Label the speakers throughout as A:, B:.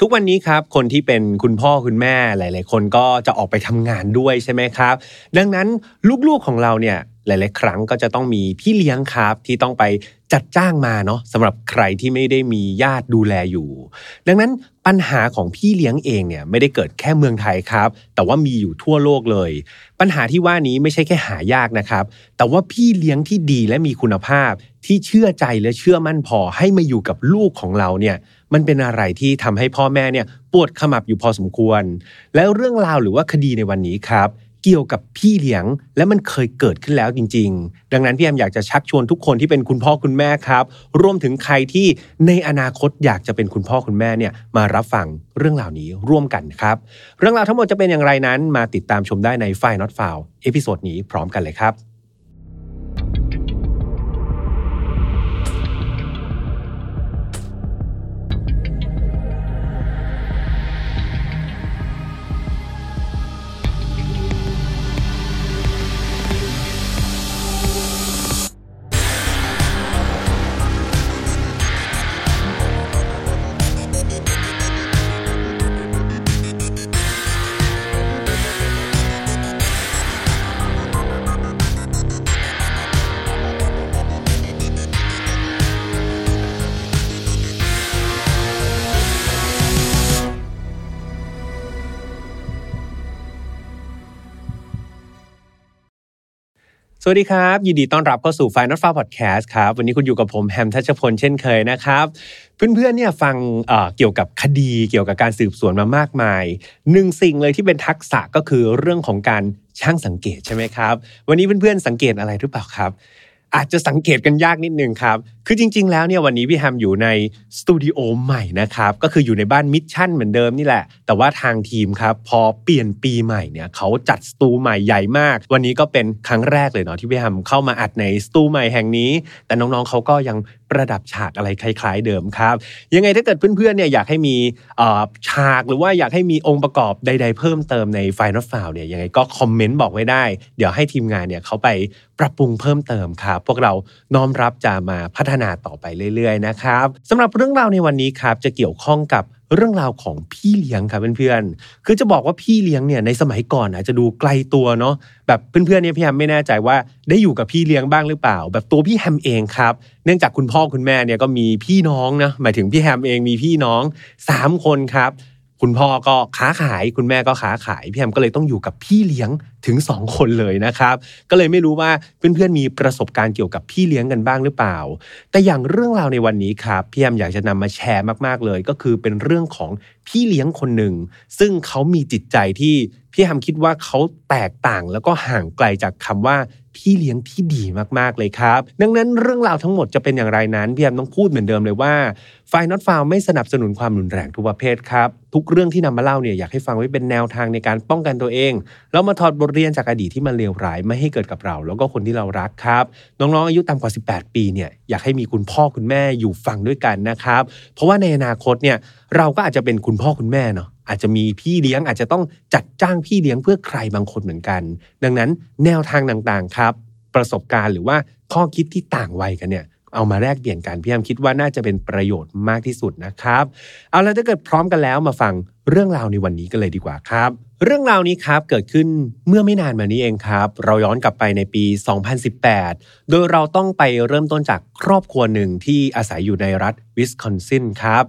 A: ทุกวันนี้ครับคนที่เป็นคุณพ่อคุณแม่หลาย ๆ คนก็จะออกไปทำงานด้วยใช่ไหมครับ ดังนั้นลูกๆของเราเนี่ยหลาย ๆ ครั้งก็จะต้องมีพี่เลี้ยงครับที่ต้องไปจัดจ้างมาเนาะสำหรับใครที่ไม่ได้มีญาติดูแลอยู่ ดังนั้นปัญหาของพี่เลี้ยงเองเนี่ยไม่ได้เกิดแค่เมืองไทยครับ แต่ว่ามีอยู่ทั่วโลกเลย ปัญหาที่ว่านี้ไม่ใช่แค่หายากนะครับ แต่ว่าพี่เลี้ยงที่ดีและมีคุณภาพ ที่เชื่อใจและเชื่อมั่นพอให้มาอยู่กับลูกของเราเนี่ยมันเป็นอะไรที่ทำให้พ่อแม่เนี่ยปวดขมับอยู่พอสมควร แล้วเรื่องราวหรือว่าคดีในวันนี้ครับ เกี่ยวกับพี่เลี้ยงและมันเคยเกิดขึ้นแล้วจริง ๆ ดังนั้นพี่แฮมอยากจะชักชวนทุกคนที่เป็นคุณพ่อคุณแม่ครับ รวมถึงใครที่ในอนาคตอยากจะเป็นคุณพ่อคุณแม่เนี่ยมารับฟังเรื่องราวนี้ร่วมกันครับ เรื่องราวทั้งหมดจะเป็นอย่างไรนั้นมาติดตามชมได้ในไฟน์ not f o u เอพิโซดนี้พร้อมกันเลยครับ สวัสดีครับ ยินดีต้อนรับเข้าสู่ Final f a r Podcast ครับวันนี้คุณอยู่กับผมแฮมทัชพลเช่นเคยนะครับ เพื่อนๆเนี่ยฟังเกี่ยวกับคดีเกี่ยวกับการสืบสวนมามากมายหนึ่งสิ่งเลยที่เป็นทักษะก็คือเรื่องของการช่างสังเกตใช่ไหมครับ วันนี้เพื่อนๆสังเกตอะไรหรือเปล่าครับ อาจจะสังเกตกันยากนิดนึงครับ คือจริง ๆ แล้วเนี่ยวันนี้พี่แฮมอยู่ในสตูดิโอใหม่นะครับ ก็คืออยู่ในบ้าน Mission เหมือนเดิมนี่แหละ แต่ว่าทางทีมครับ พอเปลี่ยนปีใหม่เนี่ยเขาจัดสตูใหม่ใหญ่มาก วันนี้ก็เป็นครั้งแรกเลยเนาะที่พี่แฮมเข้ามาอัดในสตูใหม่แห่งนี้ แต่น้องๆเขาก็ยังประดับฉากอะไรคล้าย ๆ เดิมครับ ยังไงถ้าเกิดเพื่อนๆเนี่ยอยากให้มีฉากหรือว่าอยากให้มีองค์ประกอบใด ๆ เพิ่มเติมในไฟนอตฟาวเนี่ยยังไงก็คอมเมนต์บอกไว้ได้ เดี๋ยวให้ทีมงานเนี่ยเขาไปปรับปรุงเพิ่มเติมครับพวกเราน้อมรับจะมาพัฒนาต่อไปเรื่อยๆนะครับสำหรับเรื่องราวในวันนี้ครับจะเกี่ยวข้องกับเรื่องราวของพี่เลี้ยงครับเพื่อนๆ คือจะบอกว่าพี่เลี้ยงเนี่ยในสมัยก่อนอาจจะดูไกลตัวเนาะแบบเพื่อนๆเนี่ยพี่แฮมไม่แน่ใจว่าได้อยู่กับพี่เลี้ยงบ้างหรือเปล่า แบบตัวพี่แฮมเองครับ เนื่องจากคุณพ่อคุณแม่เนี่ยก็มีพี่น้องนะหมายถึงพี่แฮมเองมีพี่น้อง 3 คนครับ คุณพ่อก็ค้าขาย คุณแม่ก็ค้าขาย พี่แฮมก็เลยต้องอยู่กับพี่เลี้ยงถึง 2 คนเลยนะครับ ก็เลยไม่รู้ว่าเพื่อนๆมีประสบการณ์เกี่ยวกับพี่เลี้ยงกันบ้างหรือเปล่า แต่อย่างเรื่องราวในวันนี้ครับพี่แฮมอยากจะนำมาแชร์มากๆเลย ก็คือเป็นเรื่องของพี่เลี้ยงคนหนึ่งซึ่งเขามีจิตใจที่พี่แฮมคิดว่าเขาแตกต่างแล้วก็ห่างไกลจากคำว่าพี่เลี้ยงที่ดีมากๆเลยครับ ดังนั้นเรื่องราวทั้งหมดจะเป็นอย่างไรนั้นพี่แอมต้องพูดเหมือนเดิมเลยว่าไฟนอตฟาวไม่สนับสนุนความรุนแรงทุกประเภทครับ ทุกเรื่องที่นำมาเล่าเนี่ยอยากให้ฟังไว้เป็นแนวทางในการป้องกันตัวเอง แล้วมาถอดบทเรียนจากอดีตที่มันเลวร้ายไม่ให้เกิดกับเรา แล้วก็คนที่เรารักครับ น้องๆอายุต่ำกว่า 18 ปีเนี่ยอยากให้มีคุณพ่อคุณแม่อยู่ฟังด้วยกันนะครับ เพราะว่าในอนาคตเนี่ยเราก็อาจจะเป็นคุณพ่อคุณแม่เนาะอาจจะมีพี่เลี้ยงอาจจะต้องจัดจ้างพี่เลี้ยงเพื่อใครบางคนเหมือนกัน ดังนั้นแนวทางต่างๆครับ ประสบการณ์หรือว่าข้อคิดที่ต่างวัยกันเนี่ย เอามาแลกเปลี่ยนกันพี่แอมคิดว่าน่าจะเป็นประโยชน์มากที่สุดนะครับ เอาแล้วถ้าเกิดพร้อมกันแล้วมาฟัง เรื่องราวในวันนี้กันเลยดีกว่าครับ เรื่องราวนี้ครับเกิดขึ้นเมื่อไม่นานมานี้เองครับ เราย้อนกลับไปในปี 2018 โดยเราต้องไปเริ่มต้นจากครอบครัวหนึ่งที่อาศัยอยู่ในรัฐวิสคอนซินครับ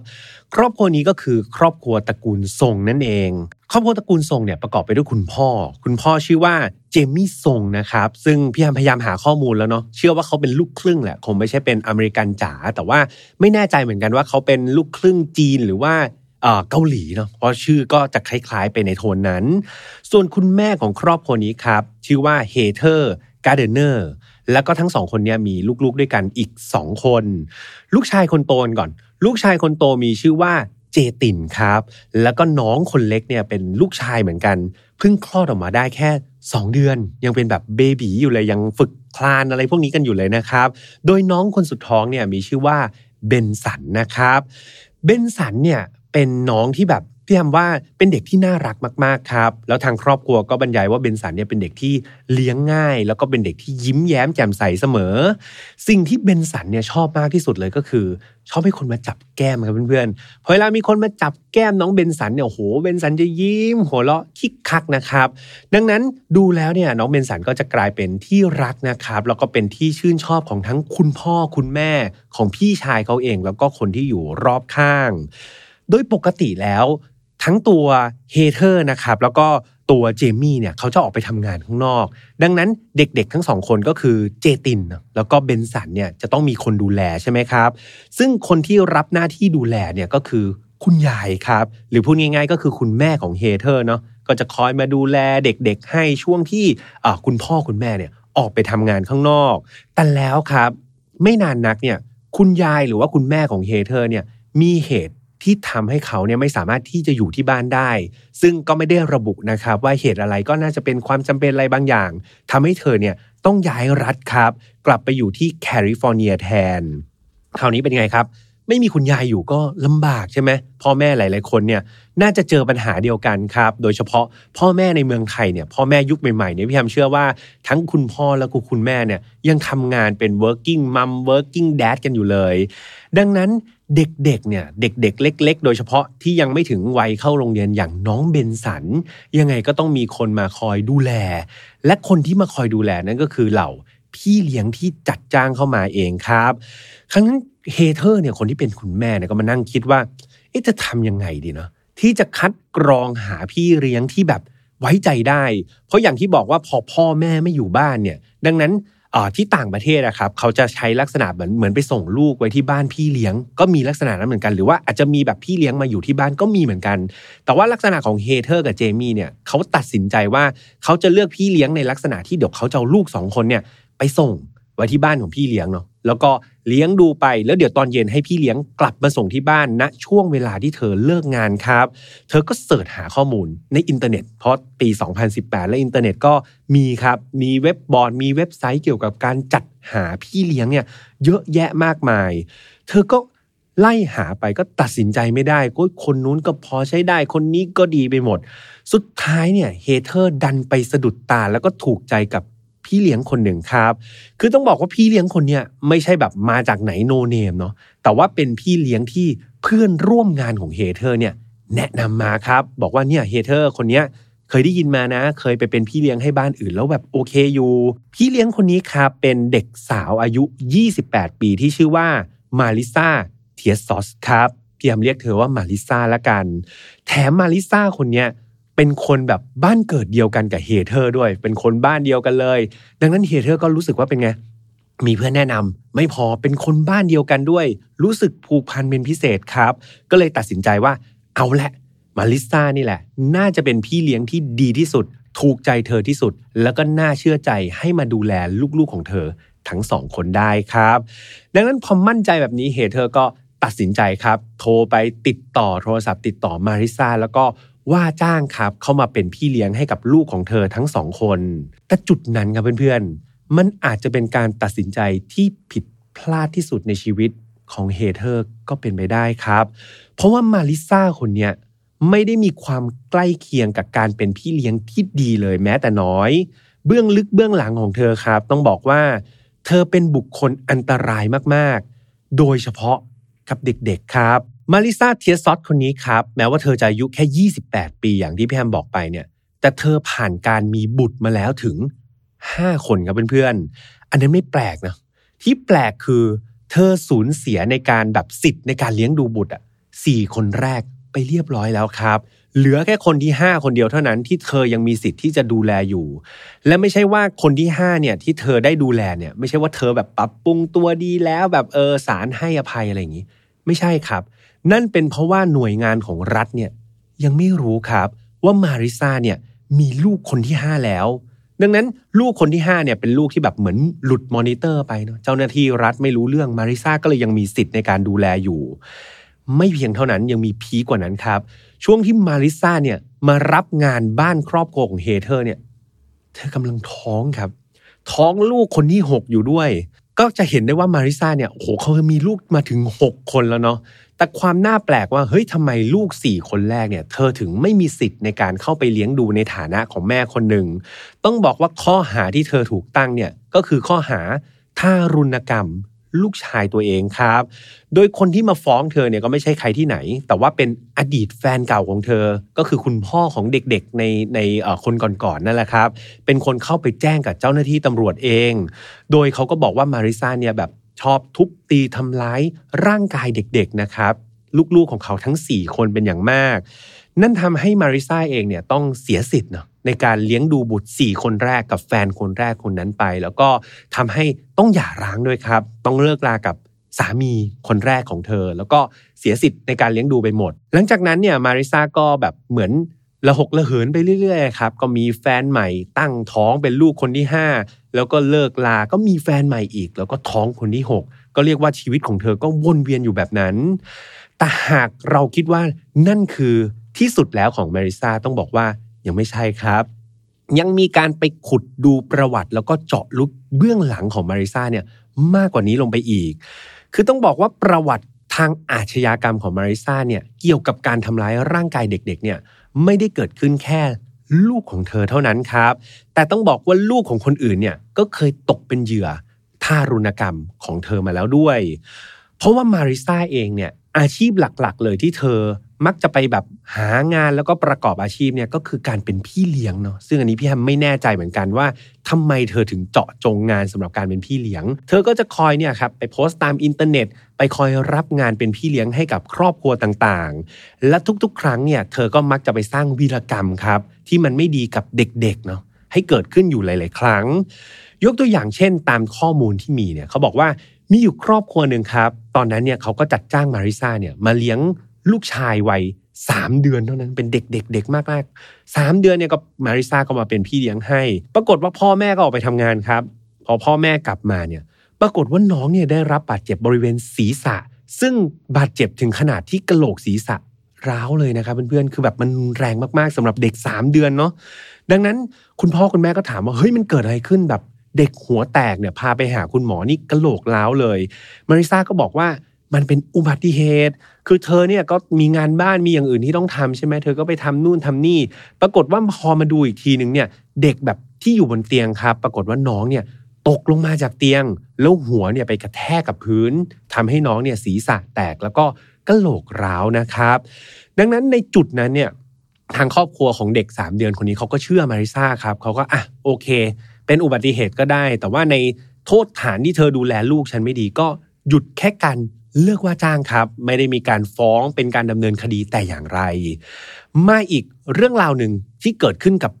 A: ครอบครัวนี้ก็คือครอบครัวตระกูลทรงนั่นเอง ครอบครัวตระกูลทรงเนี่ยประกอบไปด้วยคุณพ่อ คุณพ่อชื่อว่าเจมี่ทรงนะครับ ซึ่งพี่พยายามหาข้อมูลแล้วเนาะเชื่อว่าเขาเป็นลูกครึ่งแหละคงไม่ใช่เป็นอเมริกันจ๋าแต่ว่าไม่แน่ใจเหมือนกันว่าเขาเป็นลูกครึ่งจีนหรือว่า เกาหลีเนาะเพราะชื่อก็จะคล้ายๆไปในโทนนั้น ส่วนคุณแม่ของครอบครัวนี้ครับ ชื่อว่าเฮเธอร์การ์เดเนอร์แล้วก็ทั้งสองคนนี้มีลูกๆด้วยกันอีกสองคน ลูกชายคนโตก่อน ลูกชายคนโตมีชื่อว่าเจตินครับ แล้วก็น้องคนเล็กเนี่ยเป็นลูกชายเหมือนกันเพิ่งคลอดออกมาได้แค่ 2 เดือน ยังเป็นแบบ baby อยู่เลยยังฝึกคลานอะไรพวกนี้กันอยู่เลยนะครับ โดยน้องคนสุดท้องเนี่ยมีชื่อว่าเบนสันนะครับเบนสันเนี่ย เป็นน้องที่แบบพี่แฮมว่าเป็นเด็กที่น่ารักมากๆครับ แล้วทางครอบครัวก็บรรยายว่าเบนสันเนี่ยเป็นเด็กที่เลี้ยงง่าย แล้วก็เป็นเด็กที่ยิ้มแย้มแจ่มใสเสมอ สิ่งที่เบนสันเนี่ยชอบมากที่สุดเลยก็คือ ชอบให้คนมาจับแก้มครับเพื่อนๆพอเวลามีคนมาจับแก้มน้องเบนสันเนี่ยโหเบนสันจะยิ้มหัวเราะคิกคักนะครับ ดังนั้นดูแล้วเนี่ยน้องเบนสันก็จะกลายเป็นที่รักนะครับแล้วก็เป็นที่ชื่นชอบของทั้งคุณพ่อคุณแม่ของพี่ชายเขาเอง แล้วก็คนที่อยู่รอบข้าง โดยปกติแล้วทั้งตัวเฮเธอร์นะครับแล้วก็ตัวเจมี่เนี่ยเขาจะออกไปทำงานข้างนอก ดังนั้นเด็กๆทั้งสองคนก็คือเจติน แล้วก็เบนสันเนี่ยจะต้องมีคนดูแลใช่ไหมครับ ซึ่งคนที่รับหน้าที่ดูแลเนี่ยก็คือคุณยายครับ หรือพูดง่ายๆ ก็คือคุณแม่ของเฮเธอร์เนาะก็จะคอยมาดูแลเด็กๆ ให้ช่วงที่คุณพ่อคุณแม่เนี่ยออกไปทำงานข้างนอก แต่แล้วครับ ไม่นานนักเนี่ยคุณยายหรือว่าคุณแม่ของเฮเธอร์เนี่ยมีเหตุ ที่ทำให้เขาเนี่ยไม่สามารถที่จะอยู่ที่บ้านได้ ซึ่งก็ไม่ได้ระบุนะครับ ว่าเหตุอะไรก็น่าจะเป็นความจำเป็นอะไรบางอย่างทำให้เธอเนี่ยต้องย้ายรัฐครับ กลับไปอยู่ที่แคลิฟอร์เนียแทนคราวนี้เป็นไงครับ ไม่มีคุณยายอยู่ก็ลำบากใช่ไหมพ่อแม่หลาย ๆ คนเนี่ยน่าจะเจอปัญหาเดียวกันครับ โดยเฉพาะพ่อแม่ในเมืองไทยเนี่ยพ่อแม่ยุคใหม่ ๆ เนี่ยพี่แฮมเชื่อว่าทั้งคุณพ่อและคุณแม่เนี่ยยังทำงานเป็น working mom working dad กันอยู่เลย ดังนั้น เด็กๆเนี่ยเด็ก ๆ เล็ก ๆ โดยเฉพาะที่ยังไม่ถึงวัยเข้าโรงเรียนอย่างน้องเบนสัน ยังไงก็ต้องมีคนมาคอยดูแล และคนที่มาคอยดูแลนั่นก็คือเหล่าพี่เลี้ยงที่จัดจ้างเข้ามาเองครับ ครั้งนั้นเฮเธอร์เนี่ยคนที่เป็นคุณแม่เนี่ยก็มานั่งคิดว่าเอ๊ะจะทำยังไงดีเนาะที่จะคัดกรองหาพี่เลี้ยงที่แบบไว้ใจได้ เพราะอย่างที่บอกว่าพอพ่อแม่ไม่อยู่บ้านเนี่ย ดังนั้น ที่ต่างประเทศนะครับเขาจะใช้ลักษณะเหมือนเหมือนไปส่งลูกไว้ที่บ้านพี่เลี้ยง ก็มีลักษณะนั้นเหมือนกันหรือว่าอาจจะมีแบบพี่เลี้ยงมาอยู่ที่บ้านก็มีเหมือนกัน แต่ว่าลักษณะของเฮเธอร์กับเจมี่เนี่ยเขาตัดสินใจว่าเขาจะเลือกพี่เลี้ยงในลักษณะที่เดี๋ยวเขาจะเอาลูกสองคนเนี่ยไปส่งไว้ที่บ้านของพี่เลี้ยงเนาะ แล้วก็เลี้ยงดูไปแล้วเดี๋ยวตอนเย็นให้พี่เลี้ยงกลับมาส่งที่บ้านณนะช่วงเวลาที่เธอเลิกงานครับ เธอก็ search หาข้อมูลในอินเทอร์เน็ต เพราะปี 2018 และอินเทอร์เน็ตก็มีครับ มีเว็บบอร์ดมีเว็บไซต์เกี่ยวกับการจัดหาพี่เลี้ยงเนี่ยเยอะแยะมากมาย เธอก็ไล่หาไปก็ตัดสินใจไม่ได้ก็คนนู้นก็พอใช้ได้คนนี้ก็ดีไปหมด สุดท้ายเนี่ยเฮเธอร์ดันไปสะดุดตาแล้วก็ถูกใจกับ พี่เลี้ยงคนหนึ่งครับ คือต้องบอกว่าพี่เลี้ยงคนเนี้ยไม่ใช่แบบมาจากไหน no name เนาะแต่ว่าเป็นพี่เลี้ยงที่เพื่อนร่วมงานของเฮเธอร์เนี่ยแนะนำมาครับ บอกว่าเนี่ยเฮเธอร์คนเนี้ยเคยได้ยินมานะ เคยไปเป็นพี่เลี้ยงให้บ้านอื่นแล้วแบบโอเคอยู่ พี่เลี้ยงคนนี้ครับเป็นเด็กสาวอายุ 28 ปีที่ชื่อว่ามาริซาเทียสซอสครับพี่ยามเรียกเธอว่ามาริซาละกัน แถมมาริซาคนเนี้ย เป็นคนแบบบ้านเกิดเดียวกันกับเฮเธอร์ด้วย เป็นคนบ้านเดียวกันเลย ดังนั้นเฮเธอร์ก็รู้สึกว่าเป็นไงมีเพื่อนแนะนำไม่พอเป็นคนบ้านเดียวกันด้วย รู้สึกผูกพันเป็นพิเศษครับ ก็เลยตัดสินใจว่าเอาละมาลิซ่านี่แหละ น่าจะเป็นพี่เลี้ยงที่ดีที่สุด ถูกใจเธอที่สุด แล้วก็น่าเชื่อใจให้มาดูแลลูกๆของเธอทั้งสองคนได้ครับ ดังนั้นพอมั่นใจแบบนี้เฮเธอร์ก็ตัดสินใจครับ โทรไปติดต่อโทรศัพท์ติดต่อมาริซาแล้วก็ ว่าจ้างครับเข้ามาเป็นพี่เลี้ยงให้กับลูกของเธอทั้งสองคน แต่จุดนั้นครับเพื่อนๆ มันอาจจะเป็นการตัดสินใจที่ผิดพลาดที่สุดในชีวิตของเฮเธอร์ก็เป็นไปได้ครับ เพราะว่ามาริซาคนเนี้ยไม่ได้มีความใกล้เคียงกับการเป็นพี่เลี้ยงที่ดีเลยแม้แต่น้อย เบื้องลึกเบื้องหลังของเธอครับ ต้องบอกว่า เธอเป็นบุคคลอันตรายมากๆ โดยเฉพาะกับเด็กๆครับ มาริซาเทียซอสคนนี้ครับแม้ว่าเธอจะอายุแค่ 28 ปีอย่างที่พี่แฮมบอกไปเนี่ย แต่เธอผ่านการมีบุตรมาแล้วถึง 5 คนครับเพื่อนๆ อันนั้นไม่แปลกนะ ที่แปลกคือเธอสูญเสียในการแบบสิทธิ์ในการเลี้ยงดูบุตรอะสี่คนแรกไปเรียบร้อยแล้วครับ เหลือแค่คนที่ 5 คนเดียวเท่านั้นที่เธอยังมีสิทธิ์ที่จะดูแลอยู่ และไม่ใช่ว่าคนที่5เนี่ยที่เธอได้ดูแลเนี่ยไม่ใช่ว่าเธอแบบปรับปรุงตัวดีแล้วแบบเออสารให้อภัยอะไรอย่างนี้ ไม่ใช่ครับ นั่นเป็นเพราะว่าหน่วยงานของรัฐเนี่ยยังไม่รู้ครับว่ามาริซาเนี่ยมีลูกคนที่ 5 แล้ว ดังนั้นลูกคนที่5เนี่ยเป็นลูกที่แบบเหมือนหลุดมอนิเตอร์ไปเนาะเจ้าหน้าที่รัฐไม่รู้เรื่องมาริซาก็เลยยังมีสิทธิ์ในการดูแลอยู่ ไม่เพียงเท่านั้นยังมีพีกว่านั้นครับ ช่วงที่มาริซาเนี่ยมารับงานบ้านครอบครัวของเฮเธอร์เนี่ยเธอกำลังท้องครับ ท้องลูกคนที่ 6 อยู่ด้วย ก็จะเห็นได้ว่ามาริซาเนี่ยโอ้โหเขามีลูกมาถึง 6 คนแล้วเนาะ แต่ความน่าแปลกว่าเฮ้ยทำไมลูกสี่คนแรกเนี่ย เธอถึงไม่มีสิทธิ์ในการเข้าไปเลี้ยงดูในฐานะของแม่คนหนึ่ง ต้องบอกว่าข้อหาที่เธอถูกตั้งเนี่ยก็คือข้อหาทารุณกรรมลูกชายตัวเองครับ โดยคนที่มาฟ้องเธอเนี่ยก็ไม่ใช่ใครที่ไหน แต่ว่าเป็นอดีตแฟนเก่าของเธอ ก็คือคุณพ่อของเด็กๆในในคนก่อนๆนั่นแหละครับ เป็นคนเข้าไปแจ้งกับเจ้าหน้าที่ตำรวจเอง โดยเขาก็บอกว่ามาริซาเนี่ยแบบ ชอบทุบตีทำร้ายร่างกายเด็กๆนะครับ ลูกๆของเขาทั้ง 4 คนเป็นอย่างมาก นั่นทำให้มาริซาเองเนี่ยต้องเสียสิทธิ์เนาะในการเลี้ยงดูบุตร 4 คนแรกกับแฟนคนแรกคนนั้นไป แล้วก็ทำให้ต้องหย่าร้างด้วยครับ ต้องเลิกลากับสามีคนแรกของเธอ แล้วก็เสียสิทธิ์ในการเลี้ยงดูไปหมด หลังจากนั้นเนี่ยมาริซาก็แบบเหมือน ละหกละเหินไปเรื่อยๆครับก็มีแฟนใหม่ตั้งท้องเป็นลูกคนที่ 5 แล้วก็เลิกลา ก็มีแฟนใหม่อีก แล้วก็ท้องคนที่ 6 ก็เรียกว่าชีวิตของเธอก็วนเวียนอยู่แบบนั้น แต่หากเราคิดว่านั่นคือที่สุดแล้วของมาริซาต้องบอกว่ายังไม่ใช่ครับ ยังมีการไปขุดดูประวัติ แล้วก็เจาะลึกเบื้องหลังของมาริซาเนี่ยมากกว่านี้ลงไปอีก คือต้องบอกว่าประวัติทางอาชญากรรมของมาริซาเนี่ยเกี่ยวกับการทำร้ายร่างกายเด็กๆเนี่ย ไม่ได้เกิดขึ้นแค่ลูกของเธอเท่านั้นครับ แต่ต้องบอกว่าลูกของคนอื่นเนี่ยก็เคยตกเป็นเหยื่อทารุณกรรมของเธอมาแล้วด้วย เพราะว่ามาริซาเองเนี่ยอาชีพหลักๆ เลยที่เธอ มักจะไปแบบหางานแล้วก็ประกอบอาชีพเนี่ยก็คือการเป็นพี่เลี้ยงเนาะซึ่งอันนี้พี่แฮมไม่แน่ใจเหมือนกันว่าทำไมเธอถึงเจาะจงงานสำหรับการเป็นพี่เลี้ยง เธอก็จะคอยเนี่ยครับไปโพสต์ตามอินเทอร์เน็ต ไปคอยรับงานเป็นพี่เลี้ยงให้กับครอบครัวต่างๆ และทุกๆ ครั้งเนี่ยเธอก็มักจะไปสร้างวีรกรรมครับที่มันไม่ดีกับเด็กๆเนาะให้เกิดขึ้นอยู่หลาย ๆ ครั้ง ยกตัวอย่างเช่น ตามข้อมูลที่มีเนี่ยเขาบอกว่ามีอยู่ครอบครัวหนึ่งครับ ตอนนั้นเนี่ยเขาก็จัดจ้างมาริซาเนี่ยมาเลี้ยง ลูกชายวัยสามเดือนเท่านั้นเป็นเด็กเด็กเด็กมากมากสามเดือนเนี่ยก็มาริซาก็มาเป็นพี่เลี้ยงให้ ปรากฏว่าพ่อแม่ก็ออกไปทำงานครับ พอพ่อแม่กลับมาเนี่ย ปรากฏว่าน้องเนี่ยได้รับบาดเจ็บบริเวณศีรษะ ซึ่งบาดเจ็บถึงขนาดที่กระโหลกศีรษะร้าวเลยนะครับเพื่อนๆ คือแบบมันแรงมากๆสำหรับเด็ก 3 เดือนเนาะ ดังนั้นคุณพ่อคุณแม่ก็ถามว่าเฮ้ยมันเกิดอะไรขึ้นแบบเด็กหัวแตกเนี่ยพาไปหาคุณหมอนี่กระโหลกร้าวเลย มาริซาก็บอกว่า มันเป็นอุบัติเหตุ คือเธอเนี่ยก็มีงานบ้านมีอย่างอื่นที่ต้องทำใช่ไหมเธอก็ไปทำนู่นทำนี่ ปรากฏว่าพอมาดูอีกทีหนึ่งเนี่ย เด็กแบบที่อยู่บนเตียงครับ ปรากฏว่าน้องเนี่ยตกลงมาจากเตียง แล้วหัวเนี่ยไปกระแทกกับพื้นทำให้น้องเนี่ยศีรษะแตกแล้วก็กระโหลกร้าวนะครับ ดังนั้นในจุดนั้นเนี่ยทางครอบครัวของเด็ก 3 เดือนคนนี้เขาก็เชื่อมาริซาครับเขาก็อะโอเค เป็นอุบัติเหตุก็ได้ แต่ว่าในโทษฐานที่เธอดูแลลูกฉันไม่ดีก็หยุดแค่การ เลือกว่าจ้างครับ ไม่ได้มีการฟ้องเป็นการดำเนินคดีแต่อย่างไร มาอีกเรื่องราวหนึ่งที่เกิดขึ้นกับ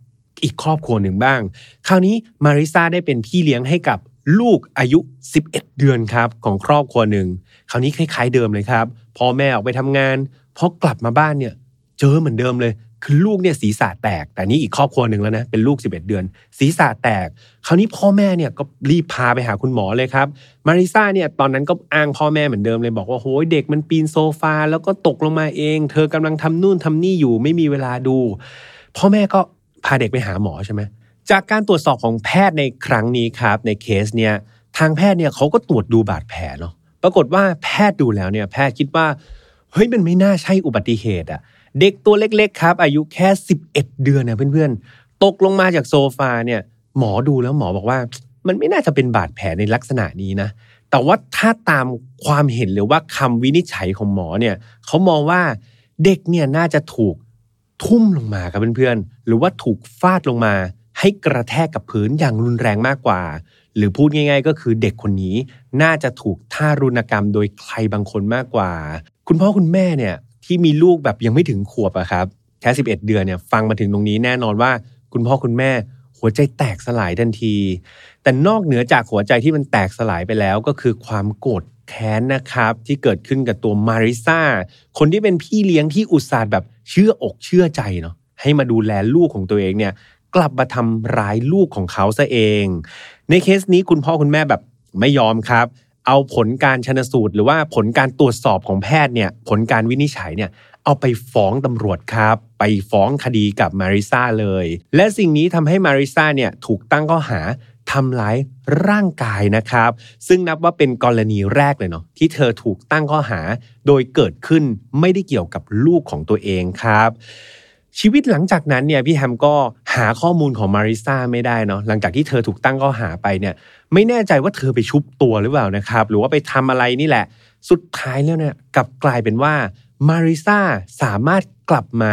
A: อีกครอบครัวหนึ่งบ้าง คราวนี้มาริซาได้เป็นพี่เลี้ยงให้กับลูกอายุ 11 เดือนครับของครอบครัวหนึ่งคราวนี้คล้ายๆเดิมเลยครับพ่อแม่ออกไปทำงานพอกลับมาบ้านเนี่ย เจอเหมือนเดิมเลย คือลูกเนี่ยศีรษะแตก แต่นี่อีกครอบครัวหนึ่งแล้วนะ เป็นลูก 11 เดือน ศีรษะแตก คราวนี้พ่อแม่เนี่ยก็รีบพาไปหาคุณหมอเลยครับ มาริซาเนี่ยตอนนั้นก็อ้างพ่อแม่เหมือนเดิมเลยบอกว่าโหยเด็กมันปีนโซฟาแล้วก็ตกลงมาเอง เธอกำลังทำนู่นทำนี่อยู่ไม่มีเวลาดู พ่อแม่ก็พาเด็กไปหาหมอใช่ไหมจากการตรวจสอบของแพทย์ในครั้งนี้ครับ ในเคสเนี่ยทางแพทย์เนี่ยเขาก็ตรวจดูบาดแผลเนาะปรากฏว่าแพทย์ดูแล้วเนี่ยแพทย์คิดว่าเฮ้ยมันไม่น่าใช่อุบัติเหตุอะ เด็กตัวเล็กๆครับ อายุแค่ 11 เดือนเนี่ยเพื่อนๆ ตกลงมาจากโซฟาเนี่ย หมอดูแล้วหมอบอกว่า มันไม่น่าจะเป็นบาดแผลในลักษณะนี้นะ แต่ว่าถ้าตามความเห็นหรือว่าคำวินิจฉัยของหมอเนี่ยเขามองว่าเด็กเนี่ยน่าจะถูกทุ่มลงมาครับเพื่อนๆ หรือว่าถูกฟาดลงมา ให้กระแทกกับพื้นอย่างรุนแรงมากกว่า หรือพูดง่าย ๆ ก็คือเด็กคนนี้น่าจะถูกท่ารุณกรรมโดยใครบางคนมากกว่า คุณพ่อคุณแม่เนี่ย ที่มีลูกแบบยังไม่ถึงขวบอะครับแค่11เดือนเนี่ยฟังมาถึงตรงนี้แน่นอนว่า คุณพ่อคุณแม่หัวใจแตกสลายทันที แต่นอกเหนือจากหัวใจที่มันแตกสลายไปแล้วก็คือความโกรธแค้นนะครับที่เกิดขึ้นกับตัวมาริซาคนที่เป็นพี่เลี้ยงที่อุตส่าห์แบบเชื่ออกเชื่อใจเนาะให้มาดูแลลูกของตัวเองเนี่ยกลับมาทำร้ายลูกของเขาซะเอง ในเคสนี้คุณพ่อคุณแม่แบบไม่ยอมครับ เอาผลการชนสูตร หรือว่าผลการตรวจสอบของแพทย์เนี่ยผลการวินิจฉัยเนี่ยเอาไปฟ้องตำรวจครับ ไปฟ้องคดีกับมาริซาเลย และสิ่งนี้ทำให้มาริซาเนี่ยถูกตั้งข้อหาทำร้ายร่างกายนะครับ ซึ่งนับว่าเป็นกรณีแรกเลยเนาะที่เธอถูกตั้งข้อหา โดยเกิดขึ้นไม่ได้เกี่ยวกับลูกของตัวเองครับ ชีวิตหลังจากนั้นเนี่ยพี่แฮมก็หาข้อมูลของมาริซาไม่ได้เนาะหลังจากที่เธอถูกตั้งข้อหาไปเนี่ย ไม่แน่ใจว่าเธอไปชุบตัวหรือเปล่านะครับ หรือว่าไปทำอะไรนี่แหละ สุดท้ายแล้วเนี่ยกลับกลายเป็นว่ามาริซาสามารถกลับมา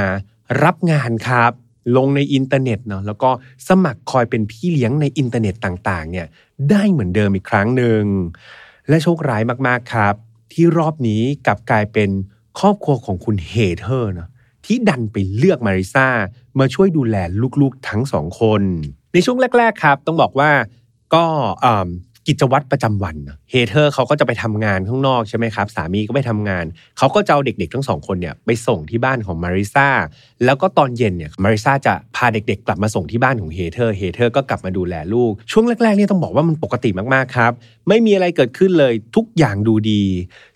A: รับงานครับลงในอินเทอร์เน็ตเนาะแล้วก็สมัครคอยเป็นพี่เลี้ยงในอินเทอร์เน็ตต่างๆ เนี่ยได้เหมือนเดิมอีกครั้งหนึ่งและโชคร้ายมากๆครับ ที่รอบนี้กลับกลายเป็นครอบครัวของคุณเฮเธอร์เนาะ ที่ดันไปเลือกมาริซามาช่วยดูแลลูกๆทั้งสองคน ในช่วงแรก ๆ ครับ ต้องบอกว่าก็กิจวัตรประจำวันเฮเธอร์เขาก็จะไปทำงานข้างนอกใช่ไหมครับ สามีก็ไปทำงาน เขาก็จะเอาเด็กๆ ทั้งสองคนเนี่ยไปส่งที่บ้านของมาริซาแล้วก็ตอนเย็นเนี่ยมาริซาจะพาเด็กๆ กลับมาส่งที่บ้านของเฮเธอร์เฮเธอร์ก็กลับมาดูแลลูก ช่วงแรกๆเนี่ยต้องบอกว่ามันปกติมากๆครับ ไม่มีอะไรเกิดขึ้นเลยทุกอย่างดูดี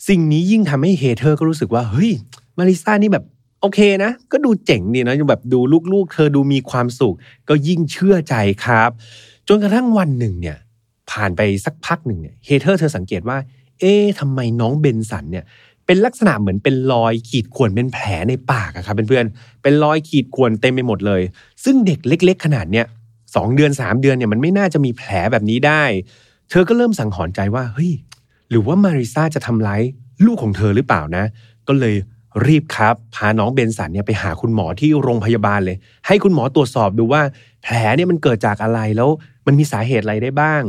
A: สิ่งนี้ยิ่งทำให้เฮเธอร์ก็รู้สึกว่าเฮ้ยมาริซานี่แบบ โอเคนะ ก็ดูเจ๋งดีนะแบบดูลูกๆ เธอดูมีความสุข ก็ยิ่งเชื่อใจครับ จนกระทั่งวันหนึ่งเนี่ย ผ่านไปสักพักหนึ่งเนี่ยเฮเธอร์เธอสังเกตว่า เอ๊ะทำไมน้องเบนสันเนี่ยเป็นลักษณะเหมือนเป็นรอยขีดข่วนเป็นแผลในปากอะครับเพื่อนๆเป็นรอยขีดข่วนเต็มไปหมดเลย ซึ่งเด็กเล็ก ๆ ขนาดเนี้ยสองเดือนสามเดือนเนี่ยมันไม่น่าจะมีแผลแบบนี้ได้ เธอก็เริ่มสังหรณ์ใจว่าเฮ้ยหรือว่ามาริซาจะทำร้ายลูกของเธอหรือเปล่านะ ก็เลย รีบครับ พาน้องเบนสันเนี่ยไปหาคุณหมอที่โรงพยาบาลเลย ให้คุณหมอตรวจสอบดูว่า แผลเนี่ยมันเกิดจากอะไรแล้วมันมีสาเหตุอะไรได้บ้าง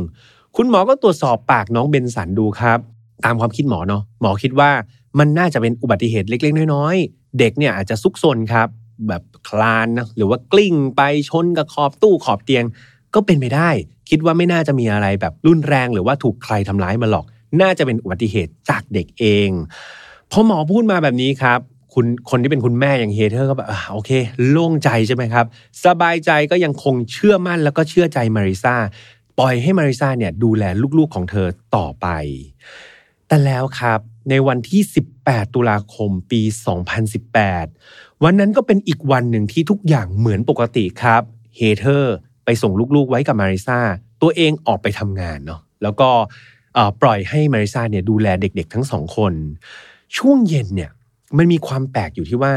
A: คุณหมอก็ตรวจสอบปากน้องเบนสันดูครับ ตามความคิดหมอเนาะหมอคิดว่ามันน่าจะเป็นอุบัติเหตุเล็ก ๆ น้อยๆ เด็กเนี่ยอาจจะซุกซนครับ แบบคลานนะหรือว่ากลิ้งไปชนกับขอบตู้ขอบเตียง ก็เป็นไปได้ คิดว่าไม่น่าจะมีอะไรแบบรุนแรง หรือว่าถูกใครทำร้ายมาหรอก น่าจะเป็นอุบัติเหตุจากเด็กเอง พอหมอพูดมาแบบนี้ครับคุณคนที่เป็นคุณแม่อย่างเฮเธอร์ก็แบบโอเค โล่งใจใช่ไหมครับ สบายใจก็ยังคงเชื่อมั่นแล้วก็เชื่อใจมาริซาปล่อยให้มาริซาเนี่ยดูแลลูกๆของเธอต่อไป แต่แล้วครับในวันที่ 18 ตุลาคมปี 2018 วันนั้นก็เป็นอีกวันหนึ่งที่ทุกอย่างเหมือนปกติครับเฮเธอร์ไปส่งลูกๆไว้กับมาริซาตัวเองออกไปทำงานเนาะแล้วก็ปล่อยให้มาริซาเนี่ยดูแลเด็กๆ ทั้งสองคน ช่วงเย็นเนี่ยมันมีความแปลกอยู่ที่ว่า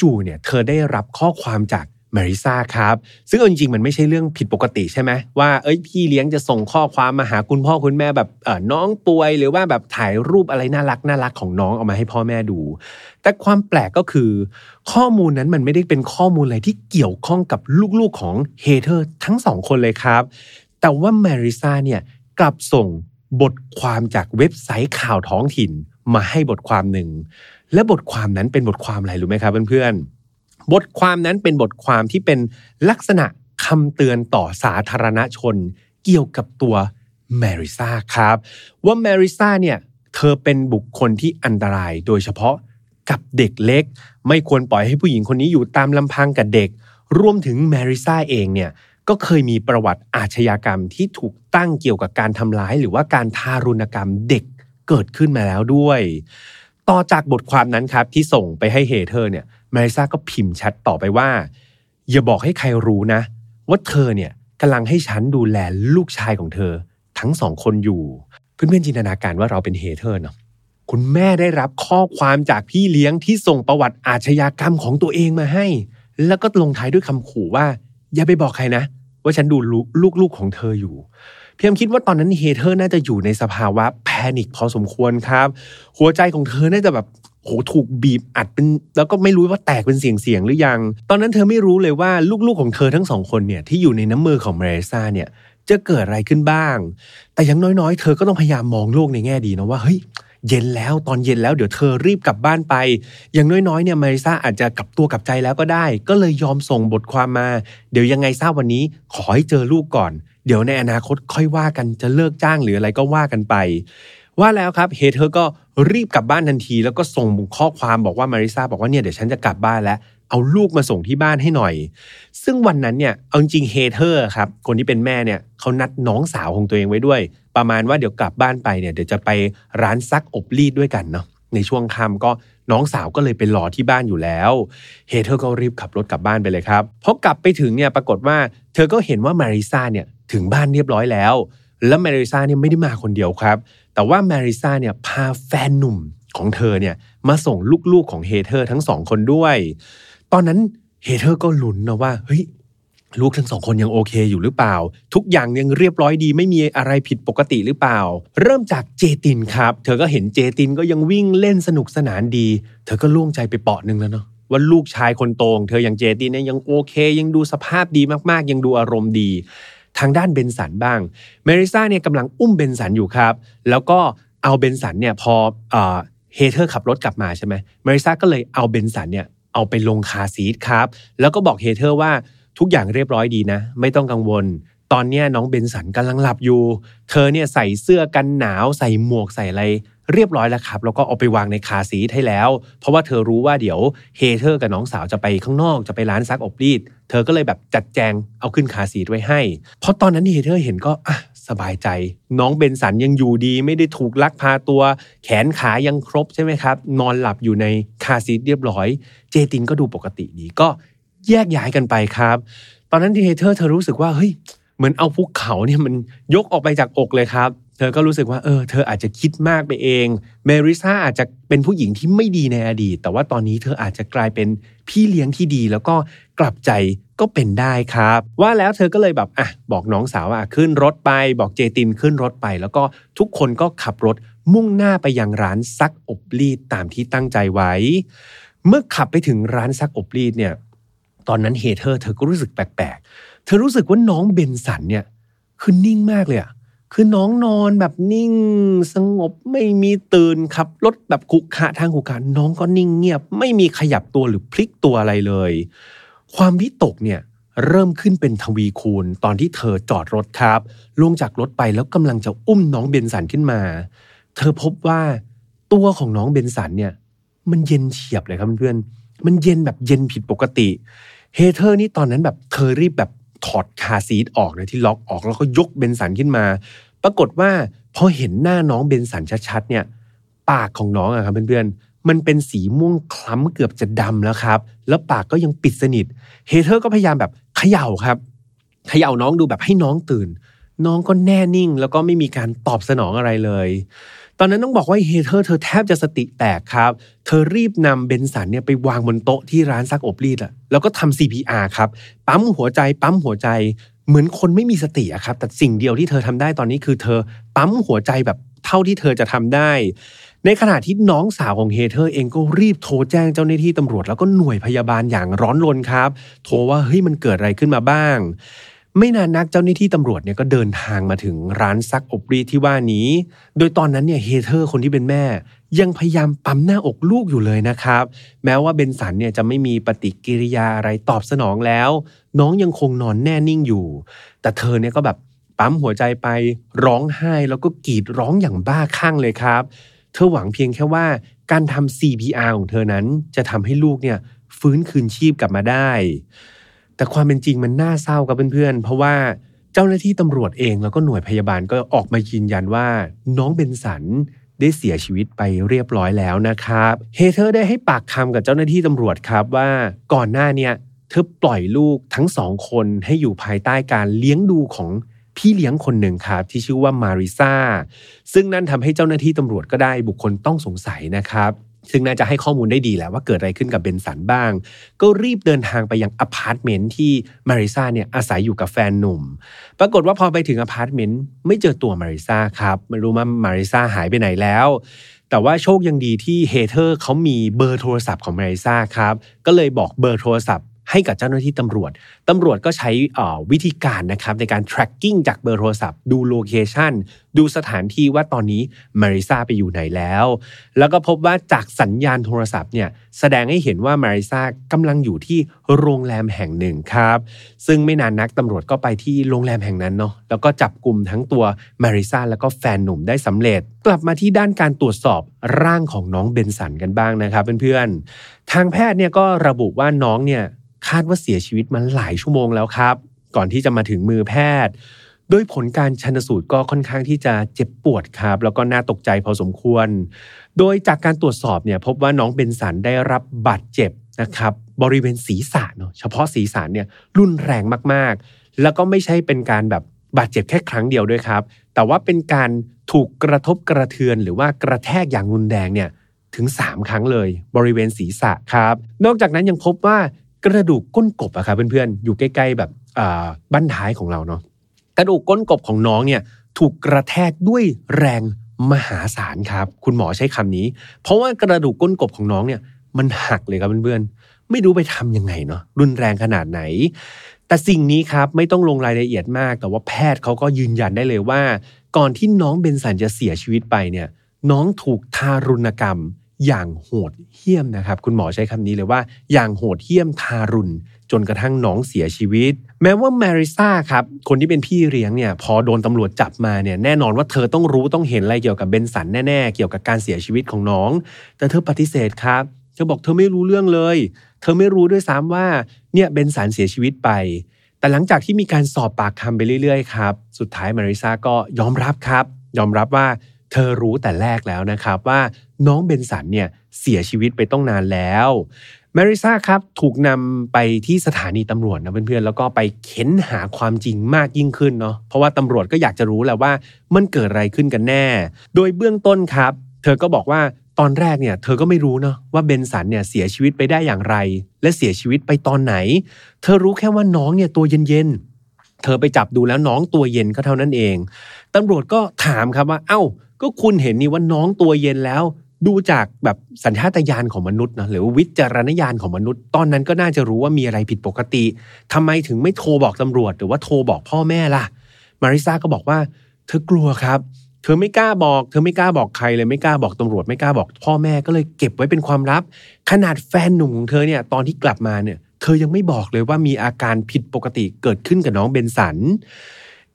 A: จู่ๆเนี่ยเธอได้รับข้อความจากมาริซาครับ ซึ่งจริงๆ มันไม่ใช่เรื่องผิดปกติใช่ไหมว่าเอ้ยพี่เลี้ยงจะส่งข้อความมาหาคุณพ่อคุณแม่แบบเออน้องป่วยหรือว่าแบบถ่ายรูปอะไรน่ารักน่ารักของน้องเอามาให้พ่อแม่ดู แต่ความแปลกก็คือ ข้อมูลนั้นมันไม่ได้เป็นข้อมูลอะไรที่เกี่ยวข้องกับลูกๆของเฮเธอร์ทั้งสองคนเลยครับ แต่ว่ามาริซาเนี่ยกลับส่งบทความจากเว็บไซต์ข่าวท้องถิ่น มาให้บทความหนึ่ง และบทความนั้นเป็นบทความอะไรรู้ไหมครับเพื่อนๆ บทความนั้นเป็นบทความที่เป็นลักษณะคำเตือนต่อสาธารณชน เกี่ยวกับตัวแมริซาครับ ว่าแมริซาเนี่ยเธอเป็นบุคคลที่อันตรายโดยเฉพาะกับเด็กเล็ก ไม่ควรปล่อยให้ผู้หญิงคนนี้อยู่ตามลำพังกับเด็ก รวมถึงแมริซาเองเนี่ยก็เคยมีประวัติอาชญากรรมที่ถูกตั้งเกี่ยวกับการทำร้ายหรือว่าการทารุณกรรมเด็ก เกิดขึ้นมาแล้วด้วย ต่อจากบทความนั้นครับที่ส่งไปให้เฮเธอร์เนี่ยมาริซาก็พิมพ์แชทต่อไปว่า อย่าบอกให้ใครรู้นะ ว่าเธอเนี่ยกำลังให้ฉันดูแลลูกชายของเธอ ทั้งสองคนอยู่ เพื่อนๆจินตนาการว่าเราเป็นเฮเธอร์เนาะคุณแม่ได้รับข้อความจากพี่เลี้ยงที่ส่งประวัติอาชญากรรมของตัวเองมาให้ แล้วก็ลงท้ายด้วยคำขู่ว่า อย่าไปบอกใครนะ ว่าฉันดูลูกๆของเธออยู่ เพียมคิดว่าตอนนั้นเฮเธอร์น่าจะอยู่ในสภาวะแพนิคพอสมควรครับ หัวใจของเธอน่าจะแบบโหถูกบีบอัดเป็นแล้วก็ไม่รู้ว่าแตกเป็นเสียงเสียงหรือยัง ตอนนั้นเธอไม่รู้เลยว่าลูกๆของเธอทั้งสองคนเนี่ยที่อยู่ในน้ำมือของเมเรซ่าเนี่ยจะเกิดอะไรขึ้นบ้าง แต่ยังน้อยๆ เธอก็ต้องพยายามมองโลกในแง่ดีนะว่าเฮ้ยเย็นแล้วตอนเย็นแล้วเดี๋ยวเธอรีบกลับบ้านไป อย่างน้อยๆเนี่ยมาริซาอาจจะกลับตัวกลับใจแล้วก็ได้ ก็เลยยอมส่งบทความมา เดี๋ยวยังไงทราบวันนี้ขอให้เจอลูกก่อน เดี๋ยวในอนาคตค่อยว่ากันจะเลิกจ้างหรืออะไรก็ว่ากันไป ว่าแล้วครับเฮเธอร์ก็รีบกลับบ้านทันที แล้วก็ส่งข้อความบอกว่ามาริซาบอกว่าเนี่ยเดี๋ยวฉันจะกลับบ้านแล้วเอาลูกมาส่งที่บ้านให้หน่อย ซึ่งวันนั้นเนี่ย เอาจริงเฮเธอร์ครับ คนที่เป็นแม่เนี่ยเขานัดน้องสาวของตัวเองไว้ด้วย ประมาณว่าเดี๋ยวกลับบ้านไปเนี่ยเดี๋ยวจะไปร้านซักอบรีดด้วยกันเนาะ ในช่วงค่ำก็น้องสาวก็เลยไปรอที่บ้านอยู่แล้ว เฮเธอร์ก็รีบขับรถกลับบ้านไปเลยครับ พอกลับไปถึงเนี่ยปรากฏว่า เธอก็เห็นว่ามาริซาเนี่ย ถึงบ้านเรียบร้อยแล้ว แล้วมาริซาเนี่ยไม่ได้มาคนเดียวครับ แต่ว่ามาริซาเนี่ยพาแฟนหนุ่มของเธอเนี่ยมาส่งลูกๆของเฮเธอร์ทั้งสองคนด้วย ตอนนั้นเฮเธอร์ก็ลุ้นนะว่าเฮ้ยลูกทั้งสองคนยังโอเคอยู่หรือเปล่า ทุกอย่างยังเรียบร้อยดี ไม่มีอะไรผิดปกติหรือเปล่า เริ่มจากเจตินครับ เธอก็เห็นเจตินก็ยังวิ่งเล่นสนุกสนานดี เธอก็โล่งใจไปเปลาะหนึ่งแล้วเนาะว่าลูกชายคนโตของเธออย่างเจตินเนี่ยยังโอเค ยังดูสภาพดีมากๆ ยังดูอารมณ์ดี ทางด้านเบนสันบ้างมาริซาเนี่ยกำลังอุ้มเบนสันอยู่ครับ แล้วก็เอาเบนสันเนี่ยพอเฮเธอร์ขับรถกลับมาใช่ไหมมาริซาก็เลยเอาเบนสันเนี่ยเอาไปลง car seat ครับ แล้วก็บอกเฮเธอร์ว่าทุกอย่างเรียบร้อยดีนะ ไม่ต้องกังวล ตอนนี้น้องเบนสันกำลังหลับอยู่ เธอเนี่ยใส่เสื้อกันหนาวใส่หมวกใส่อะไร เรียบร้อยแล้วครับ แล้วก็เอาไปวางใน car seat ให้แล้ว เพราะว่าเธอรู้ว่าเดี๋ยวเฮเธอร์กับน้องสาวจะไปข้างนอกจะไปร้านซักอบรีด เธอก็เลยแบบจัดแจงเอาขึ้น car seat ไว้ให้เพราะตอนนั้นเฮเธอร์เห็นก็อะสบายใจ น้องเบนสันยังอยู่ดี ไม่ได้ถูกลักพาตัว แขนขายังครบใช่ไหมครับ นอนหลับอยู่ในคาซีทเรียบร้อย เจตินก็ดูปกติดีก็แยกย้ายกันไปครับ ตอนนั้นทีเธอร์เธอรู้สึกว่าเฮ้ยเหมือนเอาภูเขาเนี่ยมันยกออกไปจากอกเลยครับ เธอก็รู้สึกว่าเออเธออาจจะคิดมากไปเอง เมริซาอาจจะเป็นผู้หญิงที่ไม่ดีในอดีต แต่ว่าตอนนี้เธออาจจะกลายเป็นพี่เลี้ยงที่ดี แล้วก็กลับใจก็เป็นได้ครับ ว่าแล้วเธอก็เลยแบบอะบอกน้องสาวว่าขึ้นรถไป บอกเจตินขึ้นรถไป แล้วก็ทุกคนก็ขับรถมุ่งหน้าไปยังร้านซักอบรีดตามที่ตั้งใจไว้ เมื่อขับไปถึงร้านซักอบรีดเนี่ย ตอนนั้นเฮเธอร์เธอก็รู้สึกแปลกๆ เธอรู้สึกว่าน้องเบนสันเนี่ยคือนิ่งมากเลยอะ คือน้องนอนแบบนิ่งสงบไม่มีตื่นขับรถแบบขุกขะทางขุกขะน้องก็นิ่งเงียบ ไม่มีขยับตัวหรือพลิกตัวอะไรเลย ความวิตกเนี่ยเริ่มขึ้นเป็นทวีคูณ ตอนที่เธอจอดรถครับ ลงจากรถไปแล้วกำลังจะอุ้มน้องเบนสันขึ้นมา เธอพบว่าตัวของน้องเบนสันเนี่ย มันเย็นเฉียบเลยครับเพื่อนมันเย็นแบบเย็นผิดปกติ เฮเธอร์นี่ตอนนั้นแบบเธอรีบแบบ ถอดคาซีดออกเลยที่ล็อกออกแล้วก็ยกเบนสันขึ้นมา ปรากฏว่าพอเห็นหน้าน้องเบนสันชัดๆเนี่ย ปากของน้องอะครับเพื่อนๆมันเป็นสีม่วงคล้ำเกือบจะดำแล้วครับ แล้วปากก็ยังปิดสนิทเฮเธอร์ก็พยายามแบบเขย่าครับเขย่าน้องดูแบบให้น้องตื่น น้องก็แน่นิ่งแล้วก็ไม่มีการตอบสนองอะไรเลย ตอนนั้นต้องบอกว่าเฮเธอร์เธอแทบจะสติแตกครับ เธอรีบนำเบนสันเนี่ยไปวางบนโต๊ะที่ร้านซักอบรีดอะแล้วก็ทำ CPR ครับ ปั๊มหัวใจ ปั๊มหัวใจ เหมือนคนไม่มีสติอะครับ แต่สิ่งเดียวที่เธอทำได้ตอนนี้คือเธอปั๊มหัวใจแบบเท่าที่เธอจะทำได้ ในขณะที่น้องสาวของเฮเธอร์เองก็รีบโทรแจ้งเจ้าหน้าที่ตำรวจแล้วก็หน่วยพยาบาลอย่างร้อนรนครับ โทรว่าเฮ้ยมันเกิดอะไรขึ้นมาบ้าง ไม่นานนักเจ้าหน้าที่ตำรวจเนี่ยก็เดินทางมาถึงร้านซักอบรีที่ว่านี้ โดยตอนนั้นเนี่ยเฮเธอร์คนที่เป็นแม่ ยังพยายามปั๊มหน้าอกลูกอยู่เลยนะครับ แม้ว่าเบนสันเนี่ยจะไม่มีปฏิกิริยาอะไรตอบสนองแล้ว น้องยังคงนอนแน่นิ่งอยู่ แต่เธอเนี่ยก็แบบปั๊มหัวใจไปร้องไห้แล้วก็กรีดร้องอย่างบ้าคลั่งเลยครับ เธอหวังเพียงแค่ว่าการทำ CPR ของเธอนั้นจะทำให้ลูกเนี่ยฟื้นคืนชีพกลับมาได้ แต่ความเป็นจริงมันน่าเศร้ากับเพื่อนๆ เพราะว่าเจ้าหน้าที่ตำรวจเองแล้วก็หน่วยพยาบาลก็ออกมายืนยันว่าน้องเบนสันได้เสียชีวิตไปเรียบร้อยแล้วนะครับ เฮเธอร์ได้ให้ปากคำกับเจ้าหน้าที่ตำรวจครับว่าก่อนหน้าเนี่ยเธอปล่อยลูกทั้งสองคนให้อยู่ภายใต้การเลี้ยงดูของพี่เลี้ยงคนหนึ่งครับที่ชื่อว่ามาริซาซึ่งนั่นทำให้เจ้าหน้าที่ตำรวจก็ได้บุคคลต้องสงสัยนะครับ ซึ่งน่าจะให้ข้อมูลได้ดีแล้วว่าเกิดอะไรขึ้นกับเบนสันบ้าง ก็รีบเดินทางไปยังอพาร์ตเมนต์ที่มาริซาเนี่ยอาศัยอยู่กับแฟนหนุ่ม ปรากฏว่าพอไปถึงอพาร์ตเมนต์ไม่เจอตัวมาริซาครับไม่รู้ว่ามาริซาหายไปไหนแล้วแต่ว่าโชคยังดีที่เฮเธอร์เขามีเบอร์โทรศัพท์ของมาริซาครับ ก็เลยบอกเบอร์โทรศัพท์ ให้กับเจ้าหน้าที่ตำรวจตำรวจก็ใช้วิธีการนะครับในการ tracking จากเบอร์โทรศัพท์ ดูโลเคชันดูสถานที่ว่าตอนนี้มาริซาไปอยู่ไหนแล้ว แล้วก็พบว่าจากสัญญาณโทรศัพท์เนี่ยแสดงให้เห็นว่ามาริซากำลังอยู่ที่โรงแรมแห่งหนึ่งครับ ซึ่งไม่นานนักตำรวจก็ไปที่โรงแรมแห่งนั้นเนาะแล้วก็จับกลุ่มทั้งตัวมาริซาแล้วก็แฟนหนุ่มได้สำเร็จ กลับมาที่ด้านการตรวจสอบร่างของน้องเบนสันกันบ้างนะครับเพื่อนๆทางแพทย์เนี่ยก็ระบุว่าน้องเนี่ย คาดว่าเสียชีวิตมาหลายชั่วโมงแล้วครับ ก่อนที่จะมาถึงมือแพทย์โดยผลการชันสูตรก็ค่อนข้างที่จะเจ็บปวดครับ แล้วก็น่าตกใจพอสมควร โดยจากการตรวจสอบเนี่ยพบว่าน้องเบนสันได้รับบาดเจ็บนะครับบริเวณศีรษะเนาะเฉพาะศีรษะเนี่ยรุนแรงมากๆ แล้วก็ไม่ใช่เป็นการแบบบาดเจ็บแค่ครั้งเดียวด้วยครับ แต่ว่าเป็นการถูกกระทบกระเทือนหรือว่ากระแทกอย่างรุนแรงเนี่ยถึง 3 ครั้งเลย บริเวณศีรษะครับ นอกจากนั้นยังพบว่า กระดูกก้นกบอะครับเพื่อนๆ อยู่ใกล้ๆแบบบั้นท้ายของเราเนาะกระดูกก้นกบของน้องเนี่ยถูกกระแทกด้วยแรงมหาศาลครับ คุณหมอใช้คำนี้ เพราะว่ากระดูกก้นกบของน้องเนี่ย มันหักเลยครับเพื่อนๆ ไม่รู้ไปทํำยังไงเนาะรุนแรงขนาดไหน แต่สิ่งนี้ครับไม่ต้องลงรายละเอียดมาก แต่ว่าแพทย์เขาก็ยืนยันได้เลยว่า ก่อนที่น้องเบนสันจะเสียชีวิตไปเนี่ย น้องถูกทารุณกรรม อย่างโหดเหี้ยมนะครับ คุณหมอใช้คำนี้เลยว่า อย่างโหดเหี้ยมทารุณ จนกระทั่งน้องเสียชีวิต แม้ว่าแมริซ่าครับ คนที่เป็นพี่เลี้ยงเนี่ย พอโดนตำรวจจับมาเนี่ยแน่นอนว่าเธอต้องรู้ต้องเห็นอะไรเกี่ยวกับเบนสันแน่ๆ เกี่ยวกับการเสียชีวิตของน้อง แต่เธอปฏิเสธครับ เธอบอกเธอไม่รู้เรื่องเลย เธอไม่รู้ด้วยซ้ำว่าเนี่ยเบนสันเสียชีวิตไปแต่หลังจากที่มีการสอบปากคำไปเรื่อยๆครับ สุดท้ายมาริซาก็ยอมรับครับ ยอมรับว่าเธอรู้แต่แรกแล้วนะครับว่า น้องเบนสันเนี่ยเสียชีวิตไปต้องนานแล้วแมริซาครับถูกนำไปที่สถานีตำรวจนะเพื่อนๆแล้วก็ไปเค้นหาความจริงมากยิ่งขึ้นเนาะเพราะว่าตำรวจก็อยากจะรู้แหละว่ามันเกิดอะไรขึ้นกันแน่ โดยเบื้องต้นครับ เธอก็บอกว่าตอนแรกเนี่ยเธอก็ไม่รู้เนาะว่าเบนสันเนี่ยเสียชีวิตไปได้อย่างไร และเสียชีวิตไปตอนไหน เธอรู้แค่ว่าน้องเนี่ยตัวเย็นๆเธอไปจับดูแล้วน้องตัวเย็นก็เท่านั้นเองตำรวจก็ถามครับว่าเอา้าก็คุณเห็นนี่ว่าน้องตัวเย็นแล้ว ดูจากแบบสัญชาตญาณของมนุษย์นะหรือวิจารณญาณของมนุษย์ ตอนนั้นก็น่าจะรู้ว่ามีอะไรผิดปกติทำไมถึงไม่โทรบอกตำรวจ หรือว่าโทรบอกพ่อแม่ล่ะ มาริซาก็บอกว่า เธอกลัวครับ เธอไม่กล้าบอก เธอไม่กล้าบอกใครเลยไม่กล้าบอกตำรวจไม่กล้าบอกพ่อแม่ก็เลยเก็บไว้เป็นความลับ ขนาดแฟนหนุ่มของเธอเนี่ยตอนที่กลับมาเนี่ยเธอยังไม่บอกเลยว่ามีอาการผิดปกติเกิดขึ้นกับน้องเบนสัน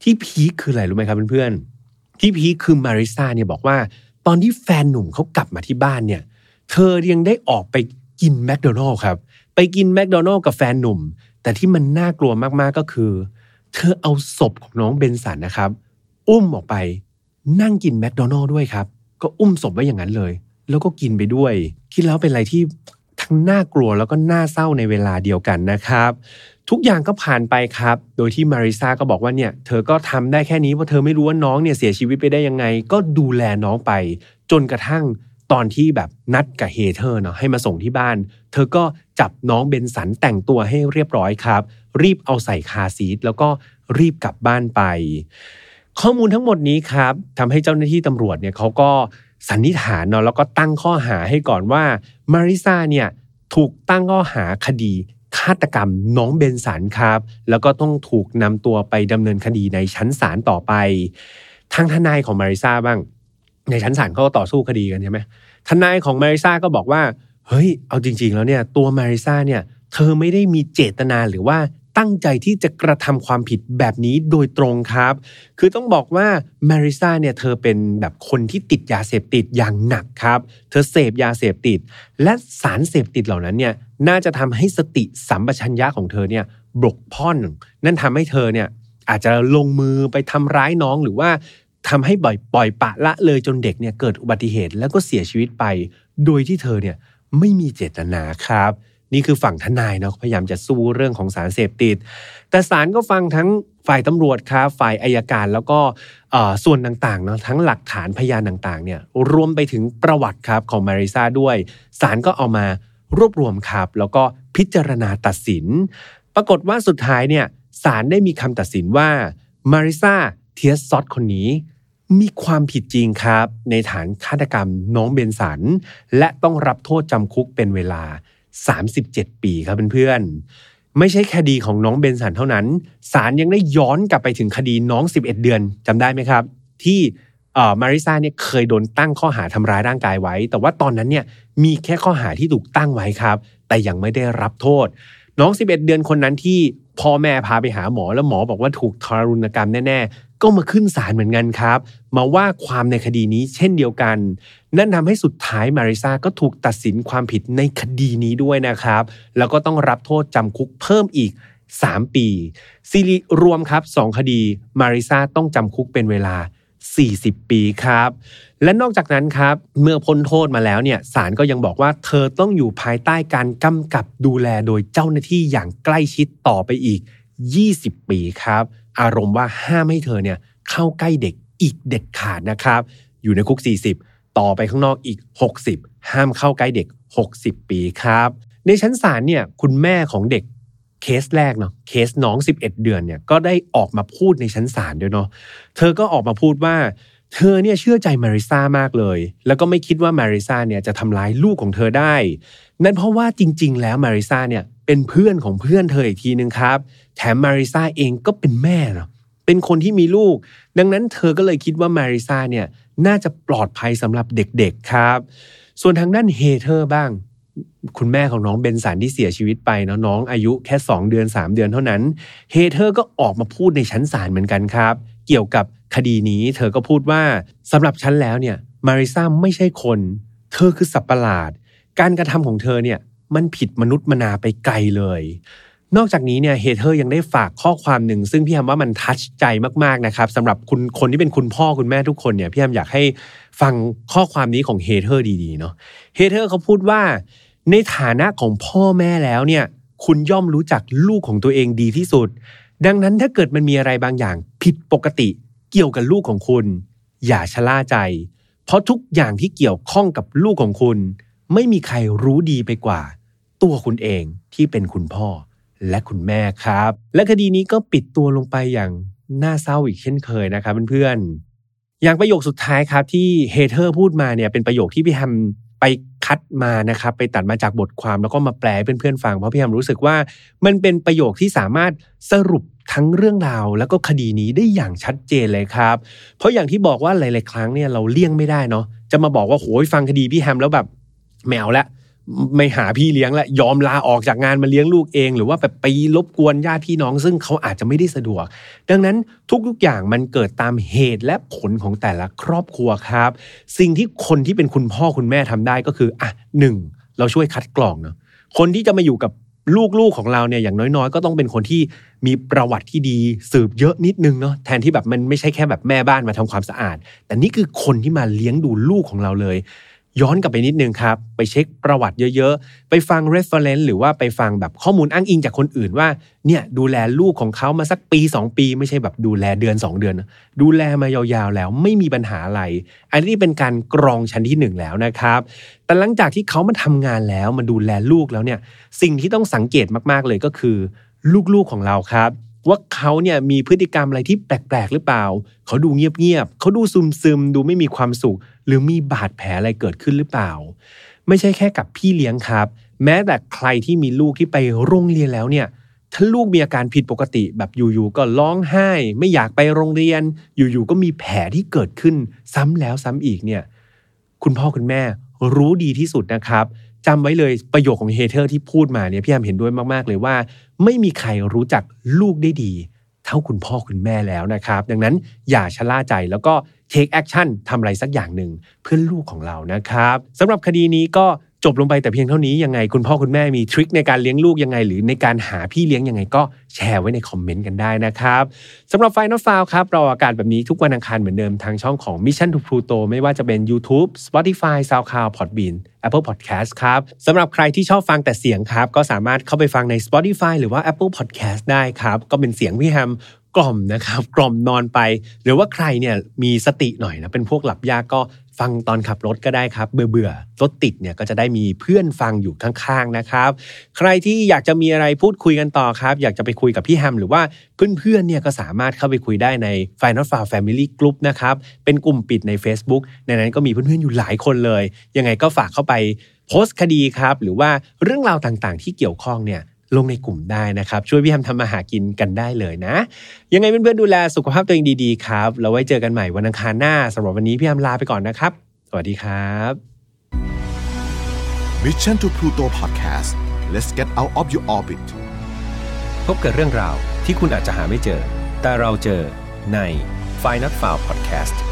A: ที่พีคคืออะไรรู้ไหมครับเพื่อนๆที่พีคคือมาริซาเนี่ยบอกว่า ตอนที่แฟนหนุ่มเขากลับมาที่บ้านเนี่ย เธอยังได้ออกไปกินแมคโดนัลล์ครับ ไปกินแมคโดนัลล์กับแฟนหนุ่ม แต่ที่มันน่ากลัวมากๆก็คือ เธอเอาศพของน้องเบนสันนะครับ อุ้มออกไปนั่งกินแมคโดนัลล์ด้วยครับ ก็อุ้มศพไว้อย่างนั้นเลย แล้วก็กินไปด้วย คิดแล้วเป็นอะไรที่ทั้งน่ากลัวแล้วก็น่าเศร้าในเวลาเดียวกันนะครับ ทุกอย่างก็ผ่านไปครับ โดยที่มาริซาก็บอกว่าเนี่ยเธอก็ทำได้แค่นี้เพราะเธอไม่รู้ว่าน้องเนี่ยเสียชีวิตไปได้ยังไง ก็ดูแลน้องไป จนกระทั่งตอนที่แบบนัดกับเฮเธอร์เนาะให้มาส่งที่บ้าน เธอก็จับน้องเบนสันแต่งตัวให้เรียบร้อยครับ รีบเอาใส่คาซีทแล้วก็รีบกลับบ้านไป ข้อมูลทั้งหมดนี้ครับทำให้เจ้าหน้าที่ตำรวจเนี่ยเขาก็สันนิษฐานเนาะแล้วก็ตั้งข้อหาให้ก่อนว่ามาริซาเนี่ยถูกตั้งข้อหาคดี ฆาตกรรมน้องเบนสันครับ แล้วก็ต้องถูกนำตัวไปดำเนินคดีในชั้นศาลต่อไปทางทนายของมาริซาบ้าง ในชั้นศาลเขาก็ต่อสู้คดีกันใช่ไหมทนายของมาริซาก็บอกว่าเฮ้ยเอาจริง ๆ แล้วเนี่ยตัวมาริซาเนี่ยเธอไม่ได้มีเจตนาหรือว่า ตั้งใจที่จะกระทำความผิดแบบนี้โดยตรงครับ คือต้องบอกว่ามาริซาเนี่ยเธอเป็นแบบคนที่ติดยาเสพติดอย่างหนักครับ เธอเสพยาเสพติด และสารเสพติดเหล่านั้นเนี่ยน่าจะทำให้สติสัมปชัญญะของเธอเนี่ยบกพร่องนั่นทำให้เธอเนี่ยอาจจะลงมือไปทำร้ายน้องหรือว่าทำให้บ่อยปล่อยปะละเลยจนเด็กเนี่ยเกิดอุบัติเหตุแล้วก็เสียชีวิตไป โดยที่เธอเนี่ยไม่มีเจตนาครับ นี่คือฝั่งทนายเนาะพยายามจะสู้เรื่องของสารเสพติด แต่ศาลก็ฟังทั้งฝ่ายตำรวจครับฝ่ายอายการแล้วก็ส่วนต่างๆเนาะทั้งหลักฐานพยานต่างๆเนี่ยรวมไปถึงประวัติครับของมาริซาด้วยศาลก็เอามารวบรวมครับ แล้วก็พิจารณาตัดสิน ปรากฏว่าสุดท้ายเนี่ยศาลได้มีคำตัดสินว่ามาริซาเทียสซอตคนนี้มีความผิดจริงครับ ในฐานฆาตกรรมน้องเบนสัน และต้องรับโทษจำคุกเป็นเวลา 37 ปีครับเพื่อนๆ ไม่ใช่คดีของน้องเบนสันเท่านั้น ศาลยังได้ย้อนกลับไปถึงคดีน้อง 11 เดือนจำได้ไหมครับ ที่มาริซาเนี่ยเคยโดนตั้งข้อหาทำร้ายร่างกายไว้ แต่ว่าตอนนั้นเนี่ยมีแค่ข้อหาที่ถูกตั้งไว้ครับ แต่ยังไม่ได้รับโทษ น้อง 11 เดือนคนนั้นที่พ่อแม่พาไปหาหมอแล้วหมอบอกว่าถูกทารุณกรรมแน่ๆ ก็มาขึ้นศาลเหมือนกันครับ มาว่าความในคดีนี้เช่นเดียวกัน นั่นทำให้สุดท้ายมาริซาก็ถูกตัดสินความผิดในคดีนี้ด้วยนะครับ แล้วก็ต้องรับโทษจำคุกเพิ่มอีก 3 ปีซีรีรวมครับ 2 คดี มาริซาต้องจำคุกเป็นเวลา 40 ปีครับ และนอกจากนั้นครับ เมื่อพ้นโทษมาแล้วเนี่ยศาลก็ยังบอกว่าเธอต้องอยู่ภายใต้การกำกับดูแลโดยเจ้าหน้าที่อย่างใกล้ชิดต่อไปอีก 20 ปีครับ อารมณ์ว่าห้ามให้เธอเนี่ยเข้าใกล้เด็กอีกเด็ดขาดนะครับ อยู่ในคุก 40 ต่อไปข้างนอกอีก 60 ห้ามเข้าใกล้เด็ก 60 ปีครับ ในชั้นศาลเนี่ยคุณแม่ของเด็กเคสแรกเนาะเคสน้อง 11 เดือนเนี่ยก็ได้ออกมาพูดในชั้นศาลด้วยเนาะเธอก็ออกมาพูดว่า เธอเนี่ยเชื่อใจมาริซามากเลย แล้วก็ไม่คิดว่ามาริซาเนี่ยจะทำร้ายลูกของเธอได้ นั่นเพราะว่าจริง ๆ แล้วมาริซาเนี่ย เป็นเพื่อนของเพื่อนเธออีกทีนึงครับ แถมมาริซาเองก็เป็นแม่เนาะเป็นคนที่มีลูก ดังนั้นเธอก็เลยคิดว่ามาริซาเนี่ยน่าจะปลอดภัยสำหรับเด็กๆครับ ส่วนทางด้านเฮเธอร์บ้าง คุณแม่ของน้องเบนสันที่เสียชีวิตไปเนาะน้องอายุแค่ 2 เดือน 3 เดือนเท่านั้นเฮเธอร์ก็ออกมาพูดในชั้นศาลเหมือนกันครับ เกี่ยวกับคดีนี้เธอก็พูดว่าสำหรับฉันแล้วเนี่ยมาริซาไม่ใช่คน เธอคือสัตว์ประหลาด การกระทำของเธอเนี่ย มันผิดมนุษย์มนาไปไกลเลย นอกจากนี้เนี่ยเฮเธอร์ยังได้ฝากข้อความหนึ่ง ซึ่งพี่ฮัมว่ามันทัชใจมากๆนะครับสำหรับคุณคนที่เป็นคุณพ่อคุณแม่ทุกคนเนี่ยพี่ฮัมอยากให้ฟังข้อความนี้ของเฮเธอร์ดีๆเนาะเฮเธอร์เขาพูดว่าในฐานะของพ่อแม่แล้วเนี่ยคุณย่อมรู้จักลูกของตัวเองดีที่สุด ดังนั้นถ้าเกิดมันมีอะไรบางอย่างผิดปกติเกี่ยวกับลูกของคุณ อย่าชะล่าใจ เพราะทุกอย่างที่เกี่ยวข้องกับลูกของคุณ ไม่มีใครรู้ดีไปกว่า ตัวคุณเองที่เป็นคุณพ่อและคุณแม่ครับ และคดีนี้ก็ปิดตัวลงไปอย่างน่าเศร้าอีกเช่นเคยนะครับเพื่อนๆอย่างประโยคสุดท้ายครับที่เฮเธอร์พูดมาเนี่ยเป็นประโยคที่พี่แฮมไปคัดมานะครับไปตัดมาจากบทความแล้วก็มาแปลให้เพื่อนๆฟังเพราะพี่แฮมรู้สึกว่ามันเป็นประโยคที่สามารถสรุปทั้งเรื่องราวแล้วก็คดีนี้ได้อย่างชัดเจนเลยครับ เพราะอย่างที่บอกว่าหลาย ๆ ครั้งเนี่ยเราเลี่ยงไม่ได้เนาะจะมาบอกว่าโหยฟังคดีพี่แฮมแล้วแบบแมวละ ไม่หาพี่เลี้ยงและยอมลาออกจากงานมาเลี้ยงลูกเอง หรือว่าแบบไปรบกวนญาติพี่น้อง ซึ่งเขาอาจจะไม่ได้สะดวก ดังนั้นทุกๆอย่างมันเกิดตามเหตุและผลของแต่ละครอบครัวครับ สิ่งที่คนที่เป็นคุณพ่อคุณแม่ทำได้ก็คืออะหนึ่งเราช่วยคัดกรองเนาะคนที่จะมาอยู่กับลูกๆของเราเนี่ยอย่างน้อยๆ ก็ต้องเป็นคนที่มีประวัติที่ดีสืบเยอะนิดนึงเนาะแทนที่แบบมันไม่ใช่แค่แบบแม่บ้านมาทำความสะอาด แต่นี่คือคนที่มาเลี้ยงดูลูกของเราเลย ย้อนกลับไปนิดนึงครับ ไปเช็คประวัติเยอะๆ ไปฟัง reference หรือว่าไปฟังแบบข้อมูลอ้างอิงจากคนอื่นว่าเนี่ยดูแลลูกของเขามาสักปี 2 ปี ไม่ใช่แบบดูแลเดือน 2 เดือน ดูแลมายาวๆแล้วไม่มีปัญหาอะไร อันนี้เป็นการกรองชั้นที่ 1 แล้วนะครับ แต่หลังจากที่เขามาทำงานแล้วมาดูแลลูกแล้วเนี่ยสิ่งที่ต้องสังเกตมากๆเลยก็คือ ลูกๆของเราครับ ว่าเขาเนี่ยมีพฤติกรรมอะไรที่แปลกๆหรือเปล่า เขาดูเงียบๆเขาดูซึมๆดูไม่มีความสุข หรือมีบาดแผลอะไรเกิดขึ้นหรือเปล่า ไม่ใช่แค่กับพี่เลี้ยงครับ แม้แต่ใครที่มีลูกที่ไปโรงเรียนแล้วเนี่ยถ้าลูกมีอาการผิดปกติแบบอยู่ๆก็ร้องไห้ ไม่อยากไปโรงเรียน อยู่ๆก็มีแผลที่เกิดขึ้นซ้ำแล้วซ้ำอีกเนี่ยคุณพ่อคุณแม่รู้ดีที่สุดนะครับจำไว้เลยประโยคของเฮเธอร์ที่พูดมาเนี่ยพี่แฮมเห็นด้วยมากๆเลยว่า ไม่มีใครรู้จักลูกได้ดี เท่าคุณพ่อคุณแม่แล้วนะครับ ดังนั้นอย่าชะล่าใจแล้วก็ take action ทำอะไรสักอย่างหนึ่งเพื่อลูกของเรานะครับสำหรับคดีนี้ก็ จบลงไปแต่เพียงเท่านี้ยังไงคุณพ่อคุณแม่มี trick ในการเลี้ยงลูกยังไง หรือในการหาพี่เลี้ยงยังไงก็แชร์ไว้ในคอมเมนต์กันได้นะครับสำหรับ Final f i l e ครับเราอากาศแบบนี้ทุกวันอังคารเหมือนเดิมทางช่องของ Mission to Pluto ไม่ว่าจะเป็น YouTube Spotify SoundCloud Podbean Apple Podcast ครับสำหรับใครที่ชอบฟังแต่เสียงครับ ก็สามารถเข้าไปฟังใน Spotify หรือว่า Apple Podcast ได้ครับ ก็เป็นเสียงพี่แฮม กล่อมนะครับ กล่อมนอนไป หรือว่าใครเนี่ยมีสติหน่อยนะเป็นพวกหลับยากก็ฟังตอนขับรถก็ได้ครับ เบื่อเบื่อรถติดเนี่ยก็จะได้มีเพื่อนฟังอยู่ข้างๆนะครับ ใครที่อยากจะมีอะไรพูดคุยกันต่อครับ อยากจะไปคุยกับพี่แฮมหรือว่าเพื่อนๆเนี่ยก็สามารถเข้าไปคุยได้ใน Final f a r Family Group นะครับ เป็นกลุ่มปิดใน Facebook ในนั้นก็มีเพื่อนๆอยู่หลายคนเลย ยังไงก็ฝากเข้าไปโพสต์คดีครับ หรือว่าเรื่องราวต่างๆ ที่เกี่ยวข้องเนี่ย ลงในกลุ่มได้นะครับ ช่วยพี่แฮมทำมาหากินกันได้เลยนะ ยังไงเพื่อนๆดูแลสุขภาพตัวเองดีๆครับแล้วไว้เจอกันใหม่วันอังคารหน้าสำหรับวันนี้พี่แฮมลาไปก่อนนะครับ สวัสดีครับ
B: Mission to Pluto Podcast let's get out of your orbit
C: พบกับเรื่องราวที่คุณอาจจะหาไม่เจอ แต่เราเจอใน f i n a l f i l e Podcast